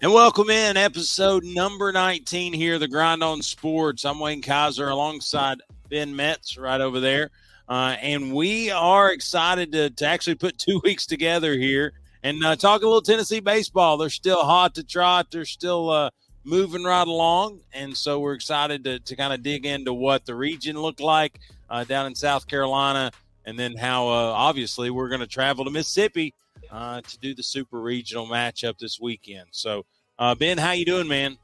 And welcome in episode number 19 here, the Grind on Sports. I'm Wayne Kaiser alongside Ben Metz right over there. Uh, and we are excited to, to actually put two weeks together here and uh, talk a little Tennessee baseball. They're still hot to trot. They're still uh, moving right along. And so we're excited to, to kind of dig into what the region looked like uh, down in South Carolina and then how uh, obviously we're going to travel to Mississippi – uh, to do the super regional matchup this weekend. So, uh, Ben, how you doing, man?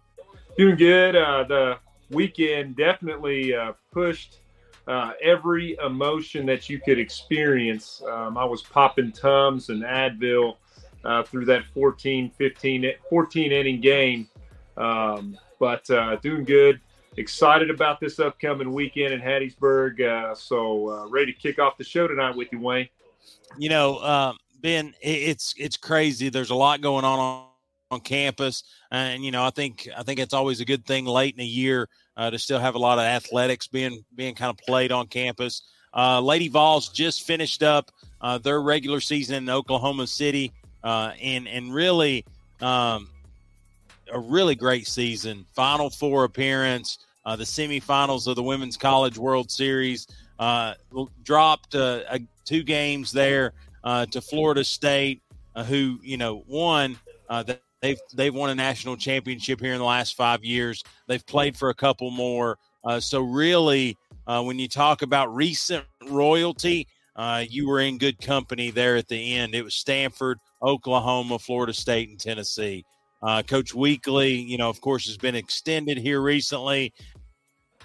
Doing good. The weekend definitely pushed uh, every emotion that you could experience. Um, I was popping Tums and Advil uh, through that 14, 15, 14 inning game, um, but doing good. Excited about this upcoming weekend in Hattiesburg. so ready to kick off the show tonight with you, Wayne. You know, um, Ben, it's it's crazy. There's a lot going on on, campus, and you know, I think I think it's always a good thing late in the year uh, to still have a lot of athletics being being kind of played on campus. Uh, Lady Vols just finished up uh, their regular season in Oklahoma City, uh, and and really um, a really great season. Final four appearance, uh, the semifinals of the Women's College World Series. Uh, dropped two games there uh, to Florida State, uh, who you know won. Uh, they've they've won a national championship here in the last five years. They've played for a couple more. Uh, so really, uh, when you talk about recent royalty, uh, you were in good company there at the end. It was Stanford, Oklahoma, Florida State, and Tennessee. Coach Weekly, you know, of course, has been extended here recently,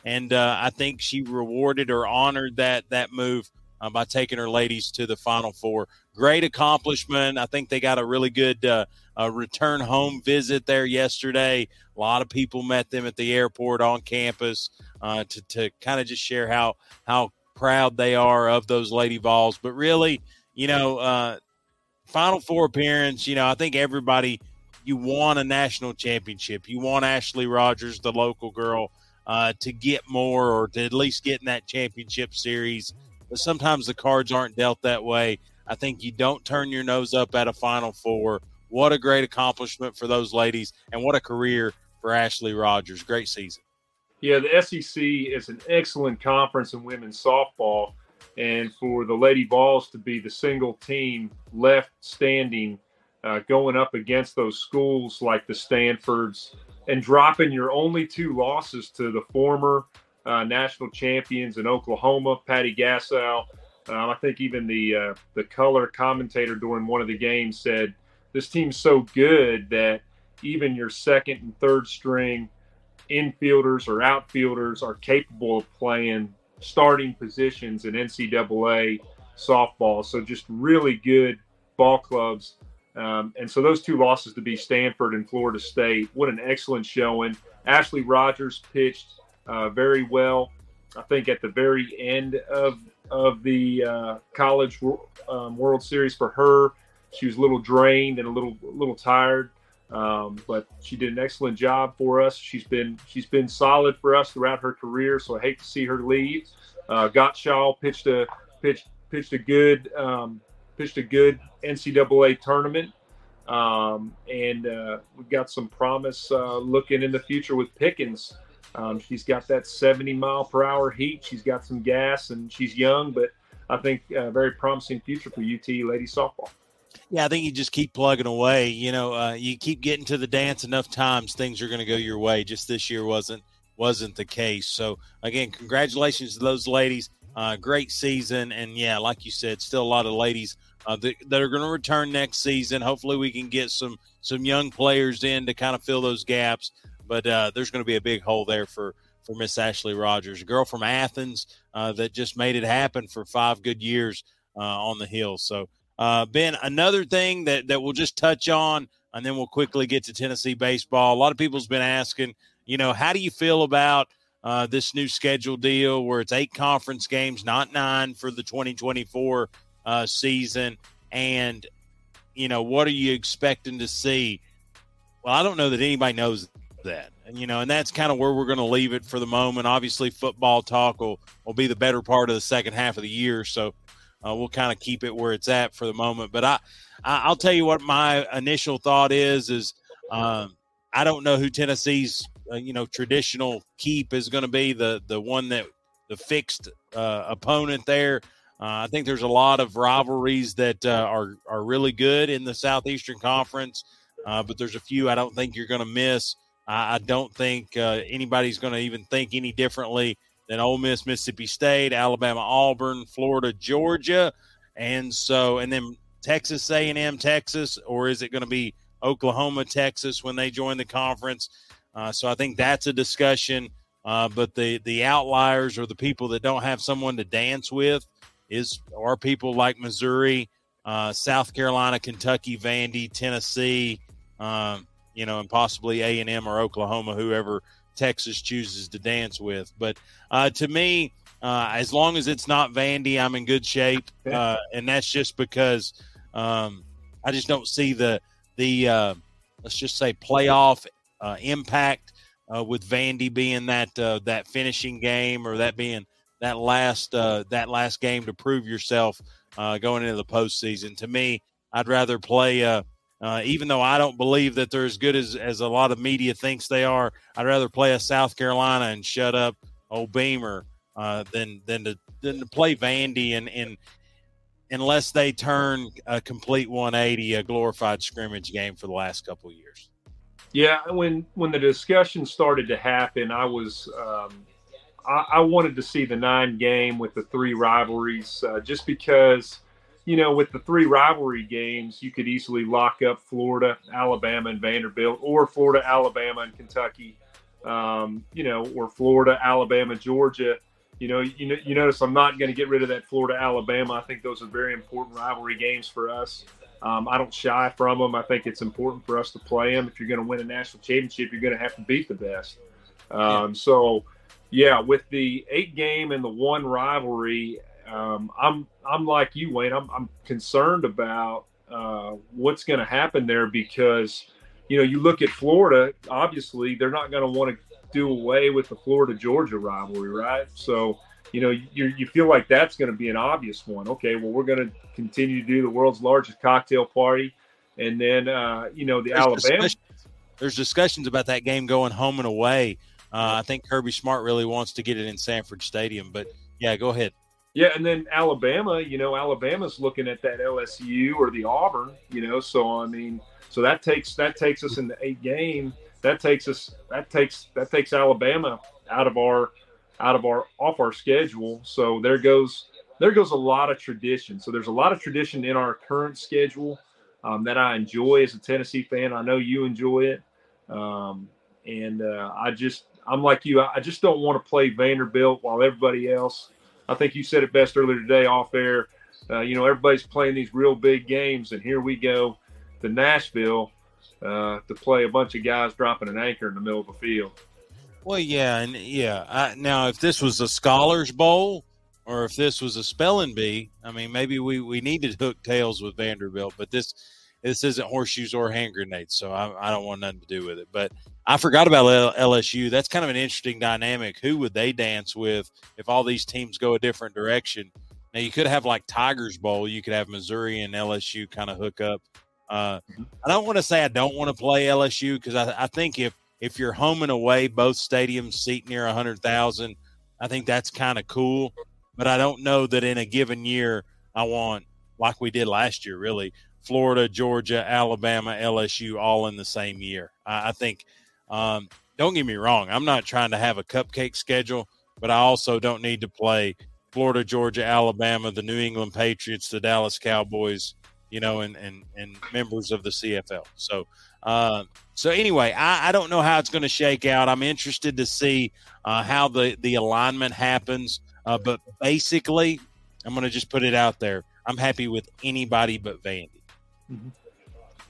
and I think she rewarded or honored that that move uh, by taking her ladies to the Final Four. Great accomplishment. I think they got a really good uh, uh, return home visit there yesterday. A lot of people met them at the airport on campus uh, to, to kind of just share how how proud they are of those Lady Vols. But really, you know, uh, Final Four appearance. You know, I think everybody you want a national championship. You want Ashley Rogers, the local girl, uh, to get more or to at least get in that championship series but sometimes the cards aren't dealt that way. I think you don't turn your nose up at a Final Four. What a great accomplishment for those ladies, and what a career for Ashley Rogers. Great season. Yeah, the SEC is an excellent conference in women's softball, and for the Lady Vols to be the single team left standing, uh, going up against those schools like the Stanfords, and dropping your only two losses to the former uh, national champions in Oklahoma, Patty Gasso. Um, I think even the uh, the color commentator during one of the games said this team's so good that even your second and third string infielders or outfielders are capable of playing starting positions in NCAA softball. So just really good ball clubs. Um, and so those two losses to be Stanford and Florida State. What an excellent showing. Ashley Rogers pitched uh, very well. I think at the very end of of the uh, college um, World Series for her, she was a little drained and a little a little tired, um, but she did an excellent job for us. She's been she's been solid for us throughout her career. So I hate to see her leave. Uh, Gottshall pitched a pitched pitched a good um, pitched a good NCAA tournament. Um, and uh, we've got some promise uh, looking in the future with Pickens. Um, she's got that 70 mile per hour heat. She's got some gas, and she's young, but I think a very promising future for UT ladies softball. Yeah, I think you just keep plugging away. You know, uh, you keep getting to the dance enough times, things are going to go your way. Just this year wasn't wasn't the case. So again, congratulations to those ladies. Uh, great season, and yeah, like you said, still a lot of ladies uh, that, that, are going to return next season. Hopefully, we can get some some young players in to kind of fill those gaps but uh, there's going to be a big hole there for for Miss Ashley Rogers, a girl from Athens uh, that just made it happen for five good years uh, on the hill. So, uh, Ben, another thing that that we'll just touch on, and then we'll quickly get to Tennessee baseball. A lot of people's been asking, you know, how do you feel about uh, this new schedule deal where it's eight conference games, not nine for the 2024 uh, season, and you know, what are you expecting to see? Well, I don't know that anybody knows that. And, you know, and that's kind of where we're going to leave it for the moment. Obviously, football talk will, will be the better part of the second half of the year. So uh, we'll kind of keep it where it's at for the moment. But I, I, will tell you what my initial thought is, is um, I don't know who Tennessee's, uh, you know, traditional keep is going to be the, the one that the fixed uh, opponent there. Uh, I think there's a lot of rivalries that uh, are are really good in the Southeastern Conference, uh, but there's a few I don't think you're going to miss. I, I, don't think anybody's going to even think any differently than Ole Miss, Mississippi State, Alabama, Auburn, Florida, Georgia, and so and then Texas A&M, Texas, or is it going to be Oklahoma, Texas when they join the conference? Uh, so I think that's a discussion. Uh, but the the outliers or the people that don't have someone to dance with is are people like Missouri, uh, South Carolina, Kentucky, Vandy, Tennessee, um, you know, and possibly A and M or Oklahoma, whoever Texas chooses to dance with. But uh, to me, uh, as long as it's not Vandy, I'm in good shape, uh, and that's just because um, I just don't see the the uh, let's just say playoff uh, impact with Vandy being that that finishing game or that being that last uh, that last game to prove yourself uh, going into the postseason. To me, I'd rather play. Uh, even though I don't believe that they're as good as, as a lot of media thinks they are, I'd rather play a South Carolina and shut up old Beamer uh, than than to than to play Vandy and and unless they turn a complete 180, a glorified scrimmage game for the last couple years. Yeah, when when the discussion started to happen, I was um, I, I, wanted to see the nine game with the three rivalries uh, just because, you know, with the three rivalry games, you could easily lock up Florida, Alabama, and Vanderbilt, or Florida, Alabama, and Kentucky, um, you know, or Florida, Alabama, Georgia. You know, you, know, you notice I'm not going to get rid of that Florida, Alabama. I think those are very important rivalry games for us. Um, I don't shy from them. I think it's important for us to play them. If you're going to win a national championship, you're going to have to beat the best. Um, so, yeah, with the eight game and the one rivalry, um, I'm I'm like you, Wayne. I'm I'm concerned about uh, what's going to happen there because you know you look at Florida. Obviously, they're not going to want to do away with the Florida Georgia rivalry, right? So you know you you feel like that's going to be an obvious one. Okay, well we're going to continue to do the world's largest cocktail party, and then uh, you know the there's Alabama. Discussions, there's discussions about that game going home and away uh, I think Kirby Smart really wants to get it in Sanford Stadium, but yeah, go ahead. Yeah, and then Alabama, you know, Alabama's looking at that LSU or the Auburn, you know, so I mean, so that takes that takes us in the eight game. That takes us that takes that takes Alabama out of our out of our off our schedule. So there goes there goes a lot of tradition. So there's a lot of tradition in our current schedule um, that I enjoy as a Tennessee fan. I know you enjoy it, um, and uh, I just I'm like you. I just don't want to play Vanderbilt while everybody else. I think you said it best earlier today off air. Uh, you know, everybody's playing these real big games, and here we go to Nashville uh, to play a bunch of guys dropping an anchor in the middle of the field. Well, yeah, and yeah. I, now, if this was a Scholars Bowl or if this was a spelling bee, I mean, maybe we we needed to hook tails with Vanderbilt, but this this isn't horseshoes or hand grenades, so I, I don't want nothing to do with it. But I forgot about LSU. That's kind of an interesting dynamic. Who would they dance with if all these teams go a different direction? Now you could have like Tigers Bowl. You could have Missouri and LSU kind of hook up. Uh, mm-hmm. I don't want to say I don't want to play LSU because I, I, think if if you're home and away, both stadiums seat near a hundred thousand, I think that's kind of cool. But I don't know that in a given year I want like we did last year. Really, Florida, Georgia, Alabama, LSU all in the same year. I, I think um, don't get me wrong. I'm not trying to have a cupcake schedule, but I also don't need to play Florida, Georgia, Alabama, the New England Patriots, the Dallas Cowboys, you know, and and, and members of the CFL. So, uh, so anyway, I, I don't know how it's going to shake out. I'm interested to see uh, how the the alignment happens. Uh, but basically, I'm going to just put it out there. I'm happy with anybody but Vandy. Mm-hmm.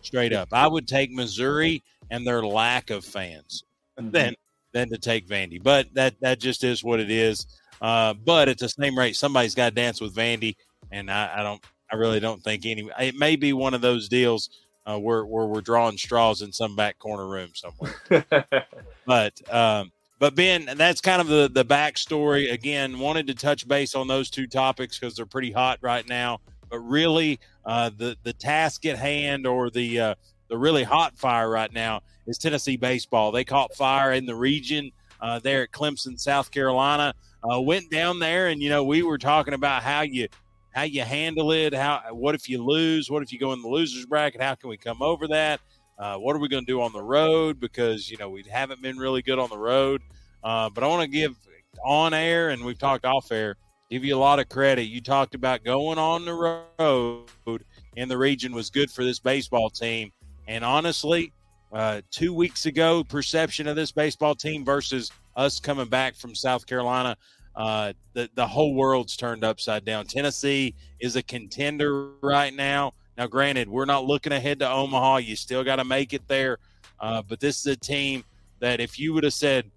Straight up, I would take Missouri and their lack of fans mm-hmm. than than to take Vandy. But that that just is what it is. Uh, but at the same rate, somebody's got to dance with Vandy, and I, I don't I really don't think any. It may be one of those deals uh, where where we're drawing straws in some back corner room somewhere. but um, but Ben, that's kind of the the backstory. Again, wanted to touch base on those two topics because they're pretty hot right now. But really, uh, the the task at hand or the uh, the really hot fire right now is Tennessee baseball. They caught fire in the region uh, there at Clemson, South Carolina. Uh, went down there, and you know we were talking about how you how you handle it. How what if you lose? What if you go in the losers bracket? How can we come over that? Uh, what are we going to do on the road? Because you know we haven't been really good on the road. Uh, but I want to give on air, and we've talked off air. Give you a lot of credit. You talked about going on the road in the region was good for this baseball team. And honestly, uh, two weeks ago, perception of this baseball team versus us coming back from South Carolina, uh, the the whole world's turned upside down. Tennessee is a contender right now. Now, granted, we're not looking ahead to Omaha. You still got to make it there, uh, but this is a team that if you would have said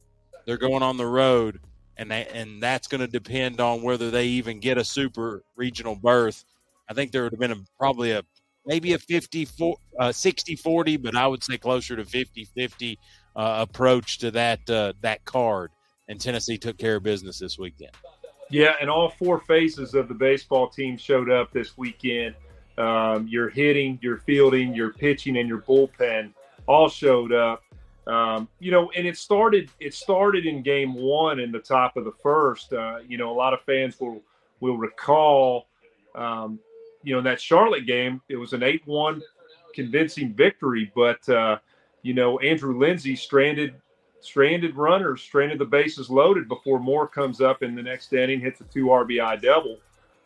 they're going on the road, and they, and that's going to depend on whether they even get a super regional berth. I think there would have been a, probably a maybe a 50 uh, 60 40 but i would say closer to 50 50 uh, approach to that uh, that card. And tennessee took care of business this weekend. Yeah and all four phases of the baseball team showed up this weekend. Um, your hitting your fielding your pitching and your bullpen all showed up um, you know and it started it started in game one in the top of the first uh, you know a lot of fans will will recall um, you know, that Charlotte game, it was an 8 1 convincing victory. But, uh, you know, Andrew Lindsey stranded stranded runners, stranded the bases loaded before Moore comes up in the next inning, hits a two RBI double.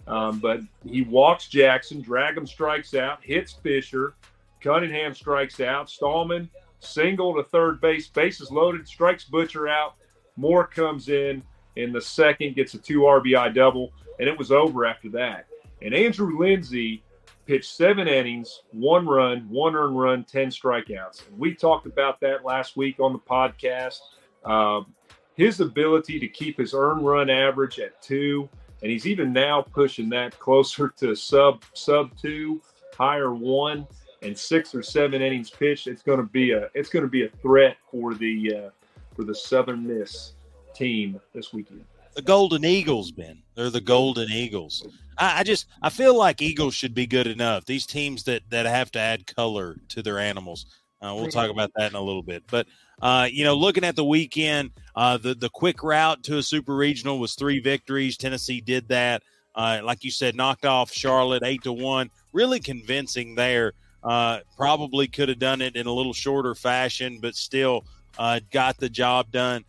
Um, but he walks Jackson, Dragum strikes out, hits Fisher, Cunningham strikes out, Stallman single to third base, bases loaded, strikes Butcher out. Moore comes in in the second, gets a two RBI double, and it was over after that. And Andrew Lindsey pitched seven innings, one run, one earned run, 10 strikeouts. And we talked about that last week on the podcast. Um, his ability to keep his earned run average at two, and he's even now pushing that closer to sub sub two, higher one, and six or seven innings pitched. It's going to be a it's going to be a threat for the uh, for the Southern Miss team this weekend. The Golden Eagles, Ben. They're the Golden Eagles. I, I, just I feel like Eagles should be good enough. These teams that that have to add color to their animals. Uh, we'll talk about that in a little bit. But uh, you know, looking at the weekend, uh, the the quick route to a super regional was three victories. Tennessee did that. Uh, like you said, knocked off Charlotte eight to one. Really convincing there. Uh, probably could have done it in a little shorter fashion, but still uh, got the job done.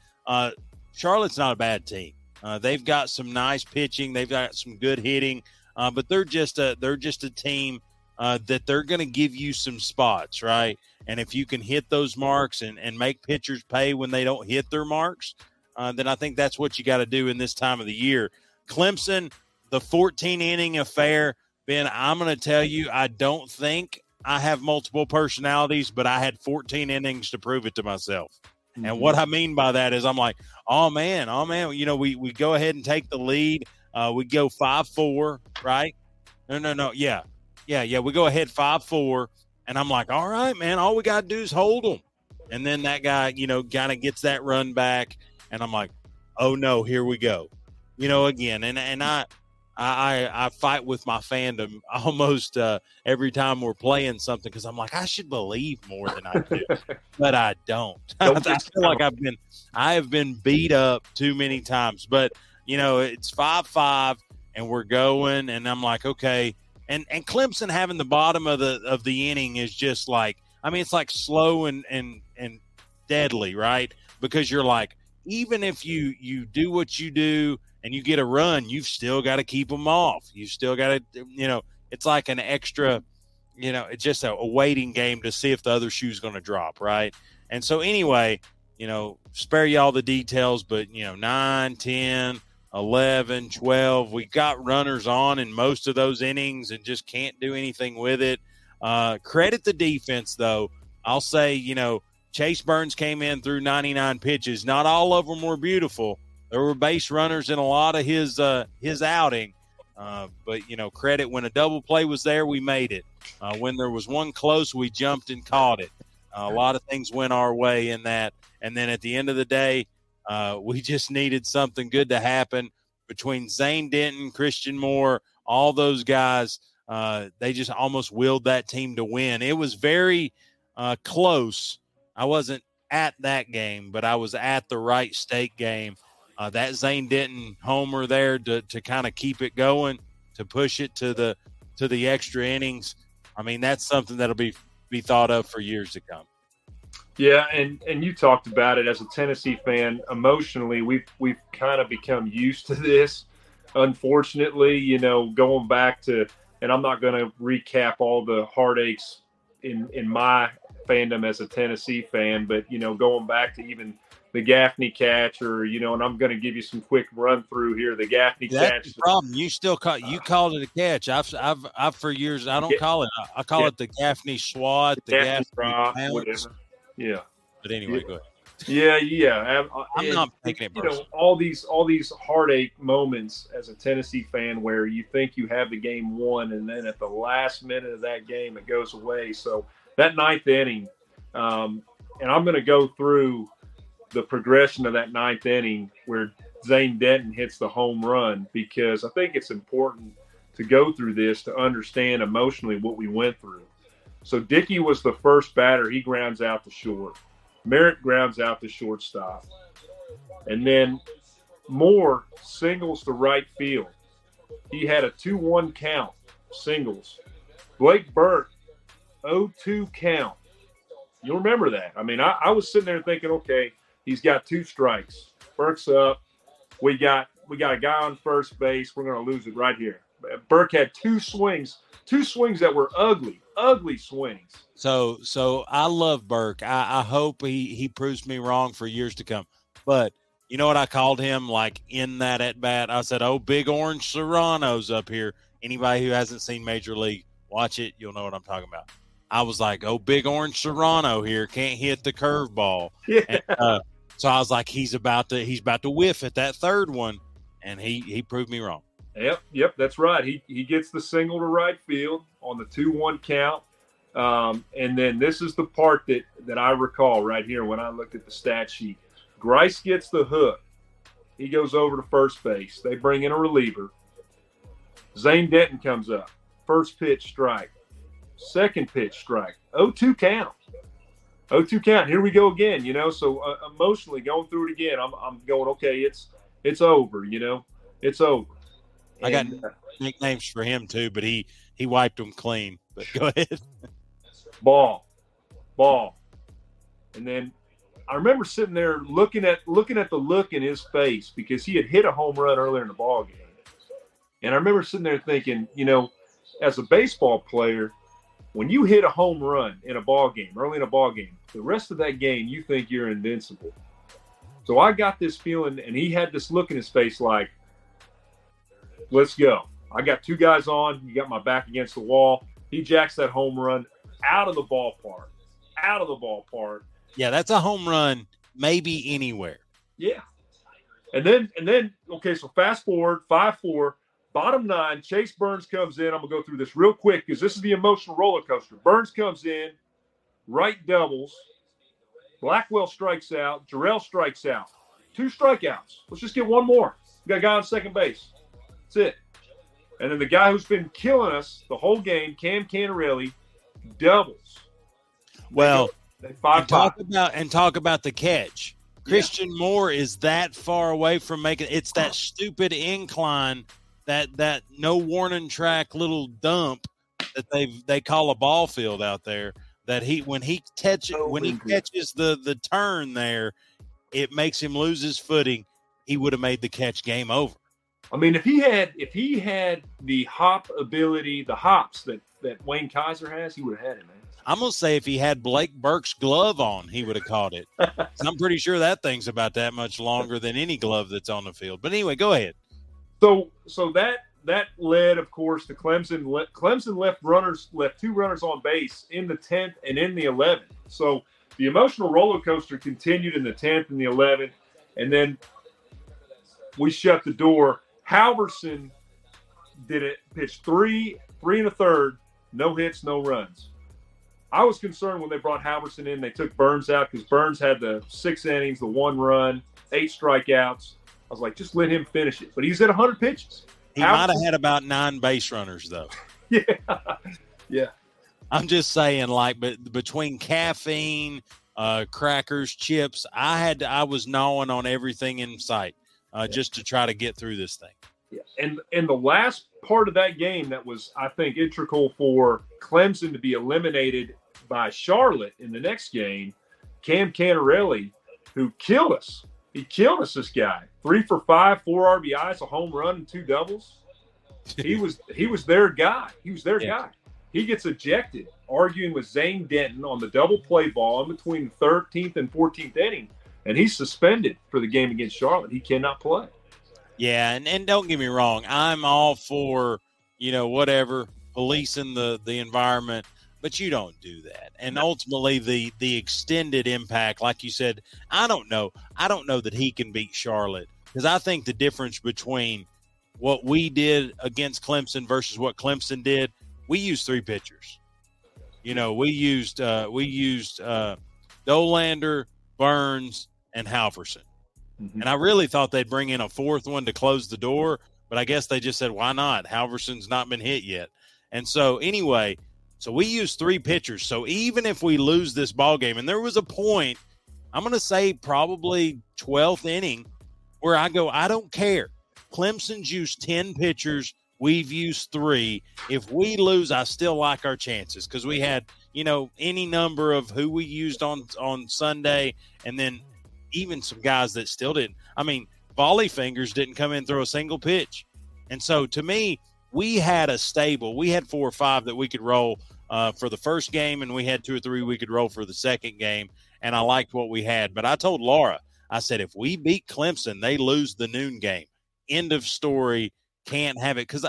Charlotte's not a bad team. Uh, they've got some nice pitching. They've got some good hitting, uh, but they're just a they're just a team uh, that they're going to give you some spots, right? And if you can hit those marks and, and make pitchers pay when they don't hit their marks, uh, then I think that's what you got to do in this time of the year. Clemson, the 14 inning affair, Ben, I'm going to tell you, I don't think I have multiple personalities, but I had 14 innings to prove it to myself. Mm-hmm. And what I mean by that is I'm like, oh man, oh man, you know, we, we go ahead and take the lead. Uh, we go five four, right? No, no, no. Yeah. Yeah, yeah. We go ahead five four. And I'm like, all right, man, all we gotta do is hold them. And then that guy, you know, kind of gets that run back. And I'm like, oh no, here we go. You know, again. And and I I, I fight with my fandom almost uh, every time we're playing something because I'm like I should believe more than I do, but I don't. don't I feel like I've been I have been beat up too many times. But you know it's five five and we're going, and I'm like okay, and and Clemson having the bottom of the of the inning is just like I mean it's like slow and and and deadly, right? Because you're like even if you you do what you do and you get a run, you've still got to keep them off. You still got to, you know, it's like an extra, you know, it's just a, a waiting game to see if the other shoe's going to drop, right? And so, anyway, you know, spare you all the details, but, you know, 9, 10, 11, 12, we got runners on in most of those innings and just can't do anything with it. Uh, credit the defense, though. I'll say, you know, Chase Burns came in through 99 pitches. Not all of them were beautiful, there were base runners in a lot of his uh, his outing, Uh, but you know, credit when a double play was there, we made it. Uh, when there was one close, we jumped and caught it. Uh, a lot of things went our way in that, and then at the end of the day, uh, we just needed something good to happen between Zane Denton, Christian Moore, all those guys. Uh, they just almost willed that team to win. It was very close. I wasn't at that game, but I was at the Wright State game uh, that Zane Denton homer there to, to kind of keep it going, to push it to the to the extra innings. I mean, that's something that'll be be thought of for years to come. Yeah, and and you talked about it as a Tennessee fan. Emotionally, we've we've kind of become used to this. Unfortunately, you know, going back to, and I'm not going to recap all the heartaches in in my fandom as a Tennessee fan, but you know, going back to even the Gaffney catch, or you know, and I'm going to give you some quick run through here. The Gaffney That's catch. The problem. You still call you called it a catch. I've I've, I've for years. I don't yeah. call it. I call yeah. it the Gaffney swat, the, the Gaffney, drop, whatever. Yeah. But anyway, yeah. go ahead. Yeah, yeah. I'm not taking it. You know, all these all these heartache moments as a Tennessee fan where you think you have the game won, and then at the last minute of that game, it goes away. So that ninth inning, um, and I'm going to go through the progression of that ninth inning where Zane Denton hits the home run because I think it's important to go through this to understand emotionally what we went through. So Dickey was the first batter. He grounds out the short. Merritt grounds out the shortstop. And then Moore singles to right field. He had a 2 1 count, singles. Blake Burke, 0 2 count. You'll remember that. I mean, I, I was sitting there thinking, okay, He's got two strikes. Burke's up. We got we got a guy on first base. We're going to lose it right here. Burke had two swings, two swings that were ugly, ugly swings. So, so I love Burke. I, I hope he he proves me wrong for years to come. But you know what I called him like in that at bat? I said, "Oh, Big Orange Cerrano's up here." Anybody who hasn't seen Major League, watch it. You'll know what I'm talking about. I was like, "Oh, Big Orange Cerrano here can't hit the curveball." Yeah. And, uh, so I was like, he's about to he's about to whiff at that third one, and he he proved me wrong. Yep, yep, that's right. He he gets the single to right field on the two one count, um, and then this is the part that that I recall right here when I looked at the stat sheet. Grice gets the hook. He goes over to first base. They bring in a reliever. Zane Denton comes up. First pitch strike. Second pitch strike. 0-2 count. 0-2 count. Here we go again. You know, so uh, emotionally going through it again, I'm, I'm going. Okay, it's it's over. You know, it's over. I got uh, nicknames for him too, but he he wiped them clean. But go ahead. ball, ball, and then I remember sitting there looking at looking at the look in his face because he had hit a home run earlier in the ball game, and I remember sitting there thinking, you know, as a baseball player, when you hit a home run in a ball game, early in a ball game, the rest of that game you think you're invincible. So I got this feeling, and he had this look in his face like, let's go. I got two guys on. You got my back against the wall. He jacks that home run out of the ballpark. Out of the ballpark. Yeah, that's a home run, maybe anywhere. Yeah. And then, and then, okay, so fast forward, 5 4. Bottom nine, Chase Burns comes in. I'm going to go through this real quick because this is the emotional roller coaster. Burns comes in, right doubles. Blackwell strikes out. Jarrell strikes out. Two strikeouts. Let's just get one more. We got a guy on second base. That's it. And then the guy who's been killing us the whole game, Cam Cannarelli, doubles. Well, they five, and talk five. about and talk about the catch. Christian yeah. Moore is that far away from making it's that stupid incline that that no warning track little dump that they they call a ball field out there that he when he catch oh, when he catches the the turn there it makes him lose his footing. He would have made the catch game over. I mean if he had if he had the hop ability the hops that that wayne kaiser has he would have had it man. I'm gonna say if he had blake burke's glove on he would have caught it. I'm pretty sure that thing's about that much longer than any glove that's on the field. But anyway go ahead so so that that led, of course, to Clemson. Clemson left runners left two runners on base in the tenth and in the eleventh. So the emotional roller coaster continued in the tenth and the eleventh, and then we shut the door. Halvorsen did it pitch three, three and a third, no hits, no runs. I was concerned when they brought Halvorsen in. They took Burns out because Burns had the six innings, the one run, eight strikeouts. I was like, just let him finish it. But he's at 100 pitches. He might have had about nine base runners, though. yeah. Yeah. I'm just saying, like, but between caffeine, uh, crackers, chips, I had to, I was gnawing on everything in sight uh, yeah. just to try to get through this thing. Yeah. And and the last part of that game that was, I think, integral for Clemson to be eliminated by Charlotte in the next game, Cam Cannarelli, who killed us. He killed us, this guy. Three for five, four RBIs, a home run, and two doubles. He was he was their guy. He was their yeah. guy. He gets ejected, arguing with Zane Denton on the double play ball in between the 13th and 14th inning, and he's suspended for the game against Charlotte. He cannot play. Yeah, and, and don't get me wrong, I'm all for, you know, whatever, policing the, the environment, but you don't do that. And ultimately the the extended impact, like you said, I don't know. I don't know that he can beat Charlotte. Because I think the difference between what we did against Clemson versus what Clemson did, we used three pitchers. You know, we used uh we used uh Dollander, Burns, and Halvorsen. Mm-hmm. And I really thought they'd bring in a fourth one to close the door, but I guess they just said, why not? Halvorsen's not been hit yet. And so, anyway, so we use three pitchers. So even if we lose this ball game, and there was a point, I'm going to say probably 12th inning, where I go, I don't care. Clemson's used 10 pitchers. We've used three. If we lose, I still like our chances because we had, you know, any number of who we used on on Sunday, and then even some guys that still didn't. I mean, volley fingers didn't come in through a single pitch. And so to me, we had a stable. We had four or five that we could roll uh, for the first game, and we had two or three we could roll for the second game. And I liked what we had. But I told Laura, I said, if we beat Clemson, they lose the noon game. End of story. Can't have it because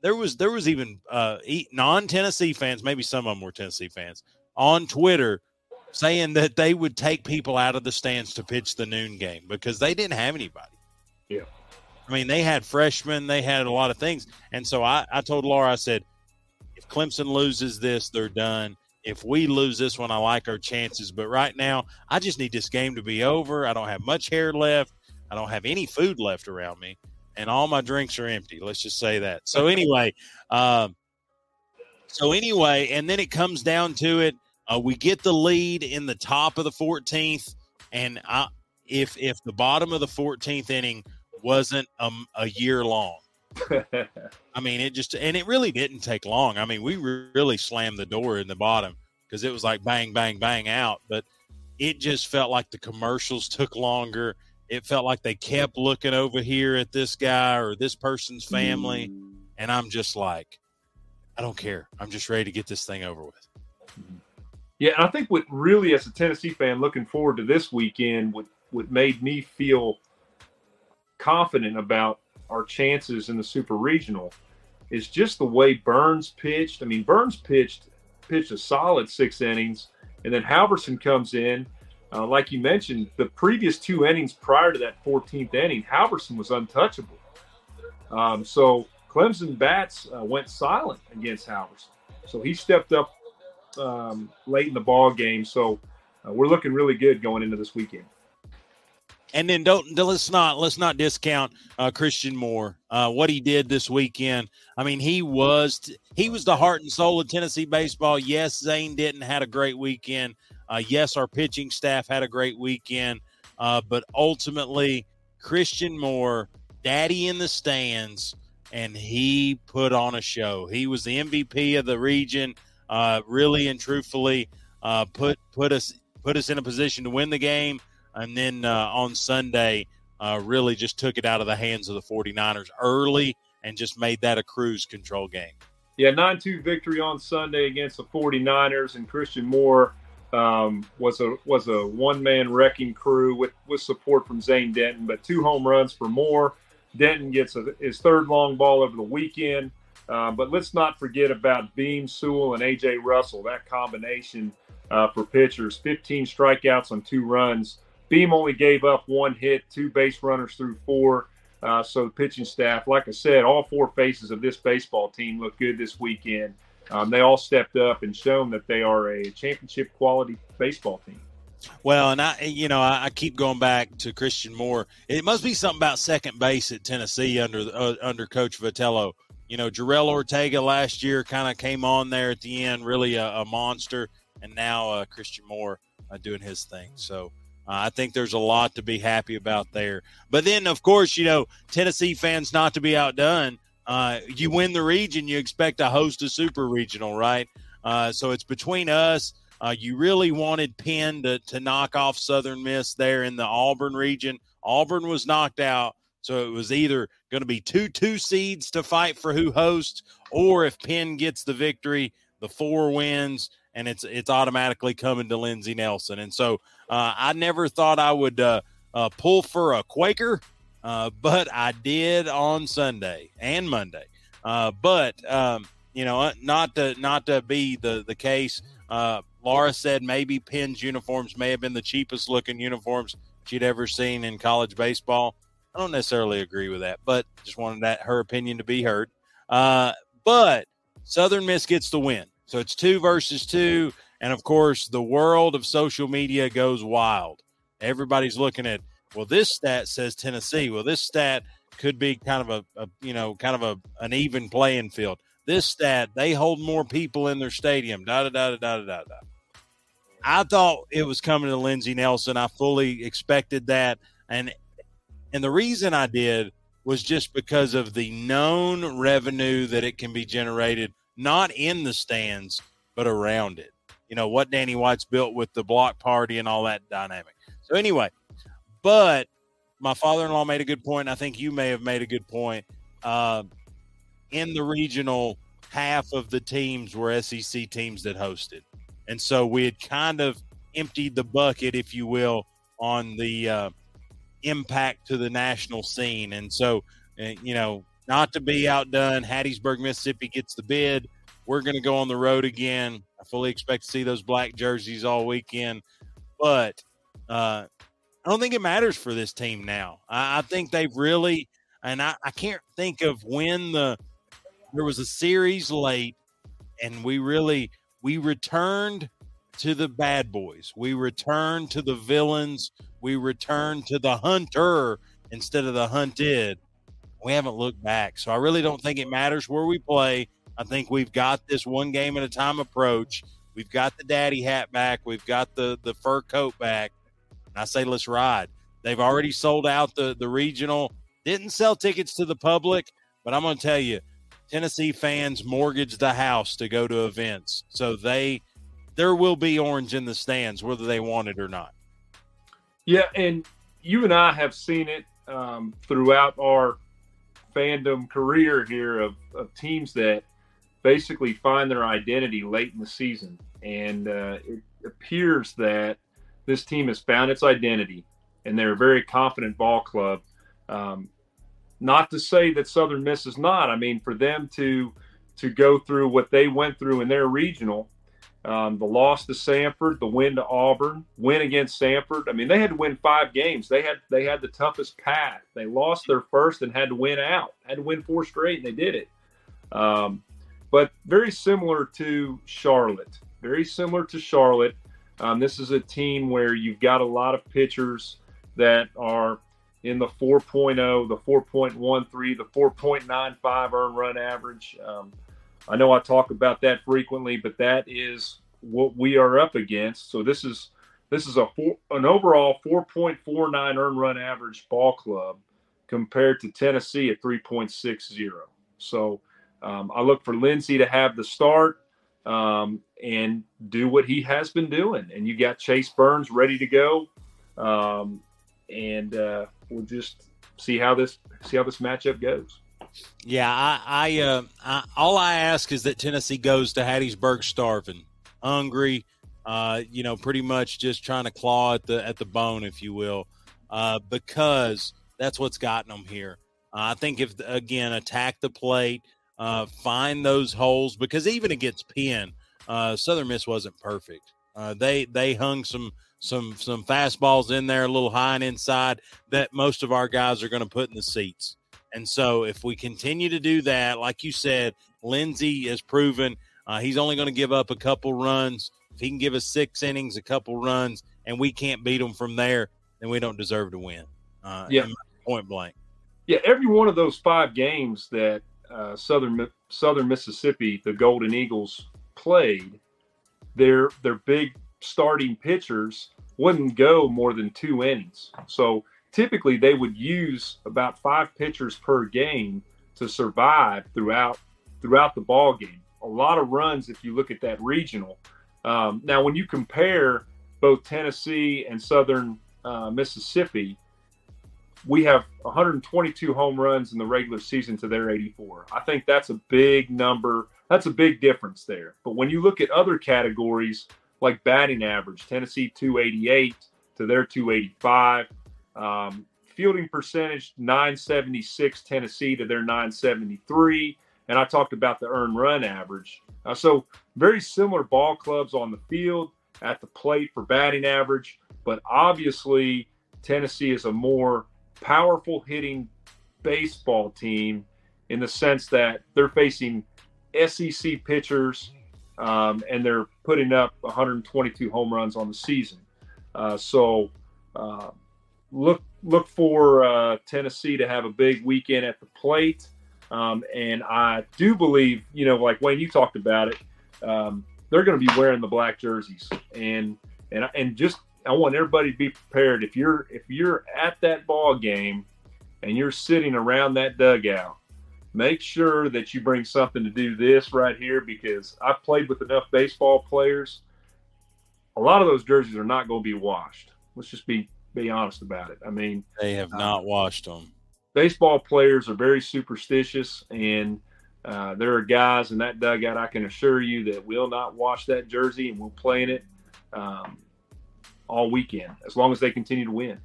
there was there was even uh, non Tennessee fans, maybe some of them were Tennessee fans, on Twitter saying that they would take people out of the stands to pitch the noon game because they didn't have anybody. Yeah. I mean, they had freshmen, they had a lot of things. And so I, I told Laura, I said, if Clemson loses this, they're done. If we lose this one, I like our chances. But right now, I just need this game to be over. I don't have much hair left. I don't have any food left around me. And all my drinks are empty. Let's just say that. So anyway, um, so anyway, and then it comes down to it. Uh, we get the lead in the top of the 14th, and I, if if the bottom of the 14th inning wasn't um, a year long, I mean it just and it really didn't take long. I mean we really slammed the door in the bottom because it was like bang bang bang out, but it just felt like the commercials took longer. It felt like they kept looking over here at this guy or this person's family, and I'm just like, I don't care. I'm just ready to get this thing over with. Yeah, and I think what really, as a Tennessee fan, looking forward to this weekend, what what made me feel confident about our chances in the Super Regional is just the way Burns pitched. I mean, Burns pitched pitched a solid six innings, and then Halvorsen comes in. Uh, like you mentioned, the previous two innings prior to that 14th inning, Halvorsen was untouchable. Um, so Clemson bats uh, went silent against Halvorsen. So he stepped up um, late in the ball game. So uh, we're looking really good going into this weekend. And then don't let's not let's not discount uh, Christian Moore. Uh, what he did this weekend. I mean, he was he was the heart and soul of Tennessee baseball. Yes, Zane Denton had a great weekend. Uh, yes, our pitching staff had a great weekend. Uh, but ultimately, Christian Moore, daddy in the stands, and he put on a show. He was the MVP of the region uh, really and truthfully uh, put put us put us in a position to win the game. And then uh, on Sunday, uh, really just took it out of the hands of the 49ers early and just made that a cruise control game. Yeah, 9 2 victory on Sunday against the 49ers, and Christian Moore um, was a was a one man wrecking crew with, with support from Zane Denton, but two home runs for Moore. Denton gets a, his third long ball over the weekend. Uh, but let's not forget about Beam, Sewell, and A.J. Russell, that combination uh, for pitchers. 15 strikeouts on two runs. Beam only gave up one hit, two base runners through four. Uh, so the pitching staff, like I said, all four faces of this baseball team look good this weekend. Um, they all stepped up and shown that they are a championship quality baseball team. Well, and I, you know, I, I, keep going back to Christian Moore. It must be something about second base at Tennessee under uh, under Coach Vitello. You know, Jorel Ortega last year kind of came on there at the end, really a, a monster, and now uh, Christian Moore uh, doing his thing. So uh, I think there's a lot to be happy about there. But then, of course, you know, Tennessee fans not to be outdone. Uh, you win the region, you expect to host a super regional, right? Uh, so it's between us. Uh, you really wanted Penn to, to knock off Southern Miss there in the Auburn region. Auburn was knocked out. So it was either going to be two two seeds to fight for who hosts, or if Penn gets the victory, the four wins, and it's it's automatically coming to Lindsey Nelson. And so uh, I never thought I would uh, uh, pull for a Quaker, uh, but I did on Sunday and Monday. Uh, but um, you know, not to not to be the the case. Uh, Laura said maybe Penn's uniforms may have been the cheapest looking uniforms she'd ever seen in college baseball. I don't necessarily agree with that, but just wanted that her opinion to be heard. but Southern Miss gets the win. So it's two versus two. And of course, the world of social media goes wild. Everybody's looking at, well, this stat says Tennessee. Well, this stat could be kind of a, a you know, kind of a, an even playing field. This stat, they hold more people in their stadium. Da da da da da da da. I thought it was coming to Lindsey Nelson. I fully expected that. And and the reason I did was just because of the known revenue that it can be generated not in the stands, but around it. You know, what Danny White's built with the block party and all that dynamic. So, anyway, but my father in law made a good point. I think you may have made a good point. Uh, in the regional, half of the teams were SEC teams that hosted. And so we had kind of emptied the bucket, if you will, on the uh, impact to the national scene. And so, uh, you know, not to be outdone, Hattiesburg, Mississippi gets the bid. We're going to go on the road again. I fully expect to see those black jerseys all weekend, but uh, I don't think it matters for this team now. I, I think they've really, and I, I can't think of when the there was a series late, and we really we returned to the bad boys. We returned to the villains. We returned to the hunter instead of the hunted we haven't looked back. So I really don't think it matters where we play. I think we've got this one game at a time approach. We've got the daddy hat back. We've got the the fur coat back. And I say let's ride. They've already sold out the the regional. Didn't sell tickets to the public, but I'm going to tell you, Tennessee fans mortgaged the house to go to events. So they there will be orange in the stands whether they want it or not. Yeah, and you and I have seen it um, throughout our fandom career here of, of teams that basically find their identity late in the season. And uh, it appears that this team has found its identity and they're a very confident ball club. Um, not to say that Southern Miss is not. I mean, for them to to go through what they went through in their regional um, the loss to Samford, the win to Auburn, win against Samford. I mean, they had to win five games. They had they had the toughest path. They lost their first and had to win out. Had to win four straight, and they did it. Um, but very similar to Charlotte. Very similar to Charlotte. Um, this is a team where you've got a lot of pitchers that are in the 4.0, the 4.13, the 4.95 earn run average. Um, I know I talk about that frequently, but that is what we are up against. So this is this is a four, an overall 4.49 earn run average ball club compared to Tennessee at 3.60. So um, I look for Lindsey to have the start um, and do what he has been doing. And you got Chase Burns ready to go, um, and uh, we'll just see how this see how this matchup goes. Yeah, I, I, uh, I, all I ask is that Tennessee goes to Hattiesburg starving, hungry, uh, you know, pretty much just trying to claw at the at the bone, if you will, uh, because that's what's gotten them here. Uh, I think if again attack the plate, uh, find those holes because even against Penn, uh, Southern Miss wasn't perfect. They they hung some some some fastballs in there, a little high and inside that most of our guys are going to put in the seats. And so, if we continue to do that, like you said, Lindsey has proven uh, he's only going to give up a couple runs. If he can give us six innings, a couple runs, and we can't beat them from there, then we don't deserve to win. Uh, yeah, point blank. Yeah, every one of those five games that uh, Southern Southern Mississippi, the Golden Eagles played, their their big starting pitchers wouldn't go more than two innings. So typically they would use about five pitchers per game to survive throughout throughout the ball game. A lot of runs if you look at that regional. Um, now, when you compare both Tennessee and Southern uh, Mississippi, we have 122 home runs in the regular season to their 84. I think that's a big number. That's a big difference there. But when you look at other categories like batting average, Tennessee 288 to their 285, um, fielding percentage 976, Tennessee to their 973. And I talked about the earned run average. Uh, so very similar ball clubs on the field at the plate for batting average, but obviously Tennessee is a more powerful hitting baseball team in the sense that they're facing SEC pitchers um, and they're putting up 122 home runs on the season. Uh, so uh, look look for uh, Tennessee to have a big weekend at the plate. Um, and I do believe, you know, like Wayne, you talked about it. Um, they're going to be wearing the black jerseys, and and and just I want everybody to be prepared. If you're if you're at that ball game and you're sitting around that dugout, make sure that you bring something to do this right here because I've played with enough baseball players. A lot of those jerseys are not going to be washed. Let's just be be honest about it. I mean, they have not uh, washed them. Baseball players are very superstitious, and uh, there are guys in that dugout. I can assure you that will not wash that jersey and will play in it. Um, all weekend as long as they continue to win.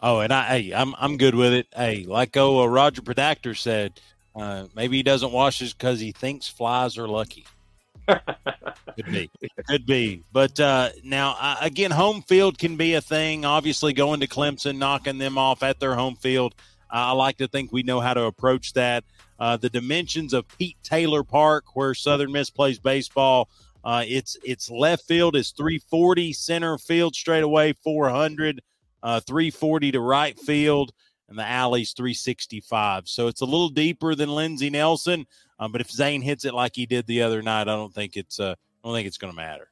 Oh, and I, hey, I'm I'm good with it. Hey, like oh, uh, Roger Predactor said, uh, maybe he doesn't wash his because he thinks flies are lucky. Could be, could be. But uh, now uh, again, home field can be a thing. Obviously, going to Clemson, knocking them off at their home field. I like to think we know how to approach that. Uh, the dimensions of Pete Taylor Park, where Southern Miss plays baseball, uh, it's it's left field is 340, center field straight away 400, uh, 340 to right field, and the alley's 365. So it's a little deeper than Lindsey Nelson. Um, but if Zane hits it like he did the other night, I don't think it's uh, I don't think it's going to matter.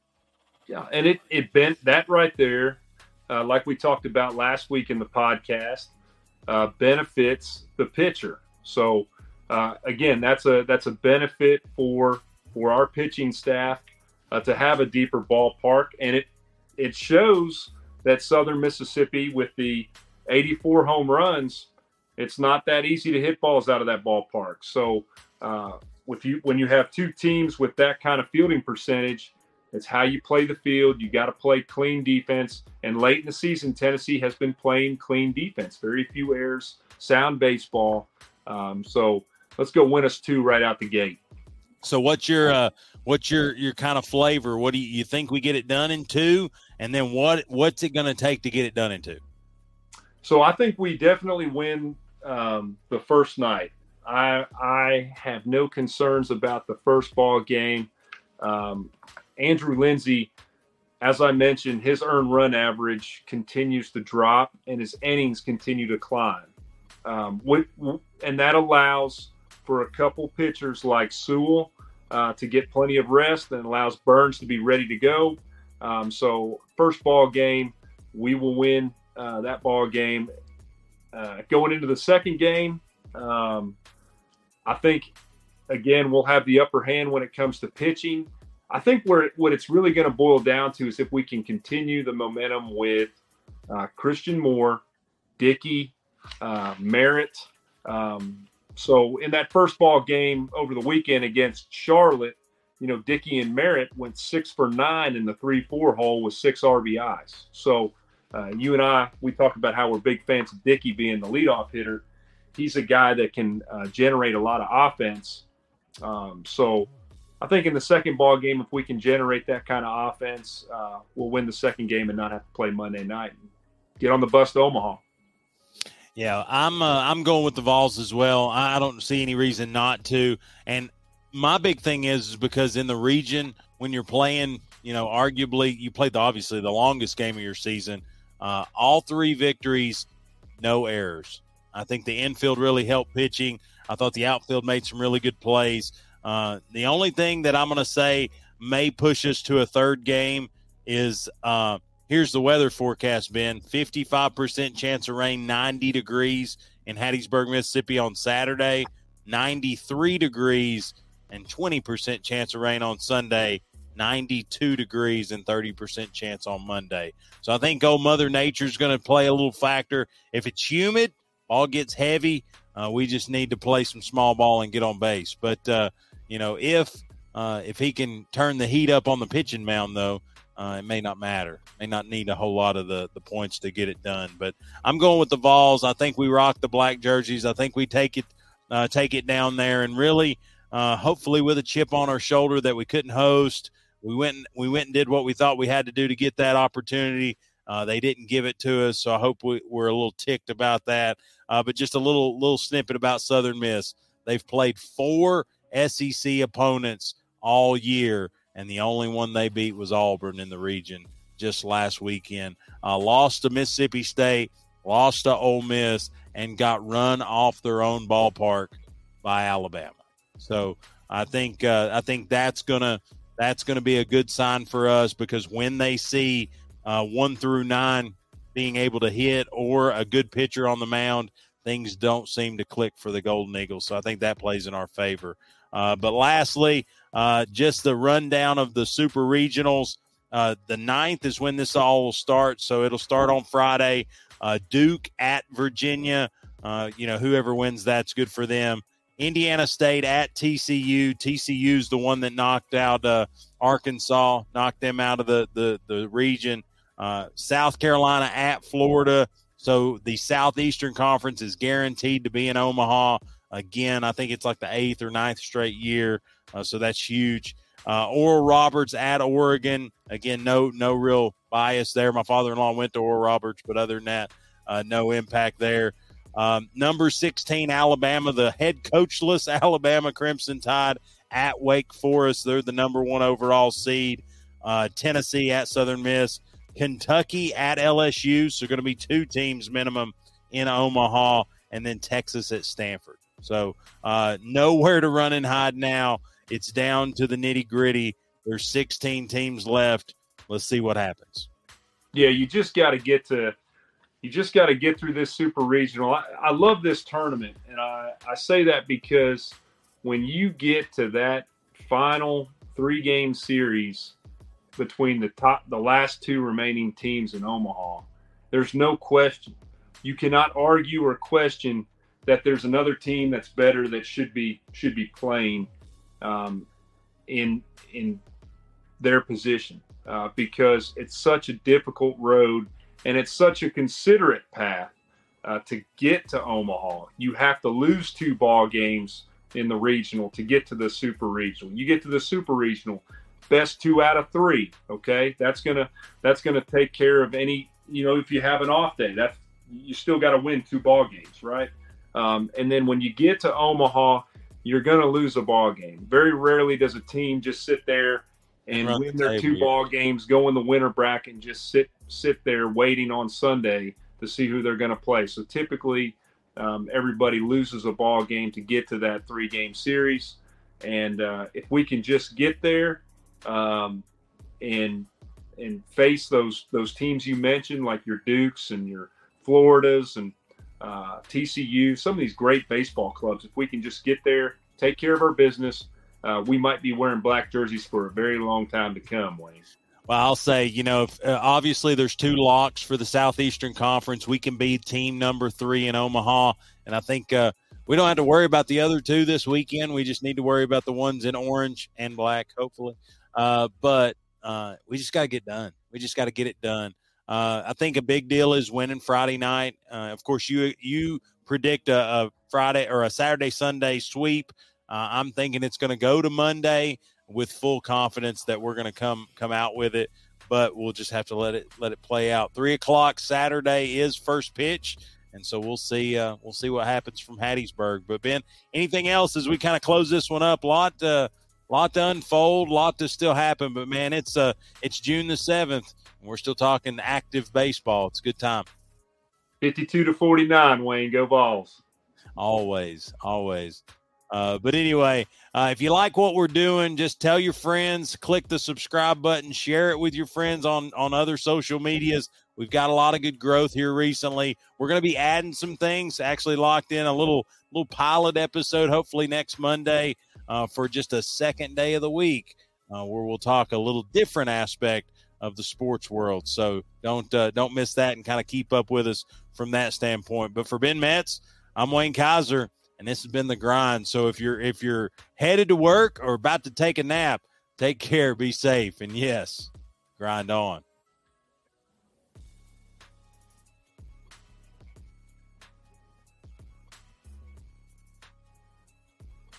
Yeah, and it it bent that right there, uh, like we talked about last week in the podcast, uh, benefits the pitcher. So uh, again, that's a that's a benefit for for our pitching staff uh, to have a deeper ballpark, and it it shows that Southern Mississippi with the 84 home runs, it's not that easy to hit balls out of that ballpark. So uh, with you when you have two teams with that kind of fielding percentage, it's how you play the field. You got to play clean defense. And late in the season, Tennessee has been playing clean defense, very few errors, sound baseball. Um, so let's go win us two right out the gate. So what's your uh, what's your your kind of flavor? What do you, you think we get it done in two? And then what what's it going to take to get it done in two? So I think we definitely win um, the first night. I I have no concerns about the first ball game. Um, Andrew Lindsey, as I mentioned, his earned run average continues to drop and his innings continue to climb. Um, and that allows for a couple pitchers like Sewell uh, to get plenty of rest and allows Burns to be ready to go. Um, so first ball game, we will win uh, that ball game. Uh, going into the second game, um, I think again we'll have the upper hand when it comes to pitching. I think where what it's really going to boil down to is if we can continue the momentum with uh, Christian Moore, Dickey, uh, Merritt, um, so in that first ball game over the weekend against Charlotte, you know, Dickey and Merritt went six for nine in the three four hole with six RBIs. So uh, you and I, we talk about how we're big fans of Dickey being the leadoff hitter. He's a guy that can uh, generate a lot of offense. Um, so I think in the second ball game, if we can generate that kind of offense, uh, we'll win the second game and not have to play Monday night. Get on the bus to Omaha. Yeah, I'm uh, I'm going with the Vols as well. I don't see any reason not to. And my big thing is, is because in the region, when you're playing, you know, arguably you played the obviously the longest game of your season. Uh, all three victories, no errors. I think the infield really helped pitching. I thought the outfield made some really good plays. Uh, the only thing that I'm going to say may push us to a third game is uh, here's the weather forecast, Ben 55% chance of rain, 90 degrees in Hattiesburg, Mississippi on Saturday, 93 degrees, and 20% chance of rain on Sunday. 92 degrees and 30% chance on Monday. So I think old Mother Nature is going to play a little factor. If it's humid, ball gets heavy. Uh, we just need to play some small ball and get on base. But uh, you know, if uh, if he can turn the heat up on the pitching mound, though, uh, it may not matter. May not need a whole lot of the the points to get it done. But I'm going with the Vols. I think we rock the black jerseys. I think we take it uh, take it down there and really, uh, hopefully, with a chip on our shoulder that we couldn't host. We went we went and did what we thought we had to do to get that opportunity. They didn't give it to us, so I hope we, are a little ticked about that. Uh, but just a little little snippet about Southern Miss. They've played four SEC opponents all year, and the only one they beat was Auburn in the region just last weekend. Uh, lost to Mississippi State, lost to Ole Miss, and got run off their own ballpark by Alabama. So I think uh, I think that's gonna that's gonna be a good sign for us because when they see uh, one through nine being able to hit or a good pitcher on the mound, things don't seem to click for the Golden Eagles. So I think that plays in our favor. Uh, but lastly, uh, just the rundown of the super regionals. Uh, the ninth is when this all will start. So it'll start on Friday. Uh, Duke at Virginia. Uh, you know, whoever wins, that's good for them. Indiana State at TCU. TCU's the one that knocked out uh, Arkansas, knocked them out of the, the, the region. South Carolina at Florida. So the Southeastern Conference is guaranteed to be in Omaha. Again, I think it's like the eighth or ninth straight year. Uh, so that's huge. Uh, Oral Roberts at Oregon. Again, no no real bias there. My father in law went to Oral Roberts, but other than that, uh, no impact there. Um, number 16, Alabama, the head coachless Alabama Crimson Tide at Wake Forest. They're the number one overall seed. Uh, Tennessee at Southern Miss. Kentucky at LSU. So, going to be two teams minimum in Omaha, and then Texas at Stanford. So uh, nowhere to run and hide now. It's down to the nitty gritty. There's 16 teams left. Let's see what happens. Yeah, you just got to get to you just got to get through this super regional. I, I love this tournament, and I, I say that because when you get to that final three game series between the top the last two remaining teams in Omaha, there's no question. You cannot argue or question that there's another team that's better that should be should be playing um, in in their position uh, because it's such a difficult road and it's such a considerate path uh, to get to Omaha. You have to lose two ball games in the regional to get to the super regional. You get to the super regional, best two out of three. Okay, that's gonna that's gonna take care of any. You know, if you have an off day, that's you still got to win two ball games, right? Um, and then when you get to Omaha, you're going to lose a ball game. Very rarely does a team just sit there and Run win their two ball games, go in the winter bracket, and just sit sit there waiting on Sunday to see who they're going to play. So typically, um, everybody loses a ball game to get to that three game series. And uh, if we can just get there um, and and face those those teams you mentioned, like your Dukes and your Floridas and uh, TCU, some of these great baseball clubs. If we can just get there, take care of our business, uh, we might be wearing black jerseys for a very long time to come, Wayne. Well, I'll say, you know, if, uh, obviously there's two locks for the Southeastern Conference. We can be team number three in Omaha, and I think uh, we don't have to worry about the other two this weekend. We just need to worry about the ones in orange and black, hopefully. Uh, but uh, we just got to get done. We just got to get it done. Uh, I think a big deal is winning Friday night. Uh, of course, you you predict a, a, Friday or a Saturday Sunday sweep. Uh, I'm thinking it's going to go to Monday. with full confidence that we're going to come come out with it. But we'll just have to let it let it play out. Three o'clock Saturday is first pitch, and so we'll see uh, we'll see what happens from Hattiesburg. But Ben, anything else as we kind of close this one up? A Lot uh, lot to unfold, lot to still happen. But man, it's uh it's June the seventh, and we're still talking active baseball. It's a good time. Fifty-two to forty-nine, Wayne. Go Vols. Always, always. Uh, but anyway, uh, if you like what we're doing, just tell your friends, click the subscribe button, share it with your friends on on other social medias. We've got a lot of good growth here recently. We're going to be adding some things. Actually, locked in a little little pilot episode, hopefully next Monday, uh, for just a second day of the week, uh, where we'll talk a little different aspect of the sports world. So don't uh, don't miss that and kind of keep up with us from that standpoint. But for Ben Metz, I'm Wayne Kaiser and this has been the grind. So if you're if you're headed to work or about to take a nap, take care, be safe, and yes, grind on.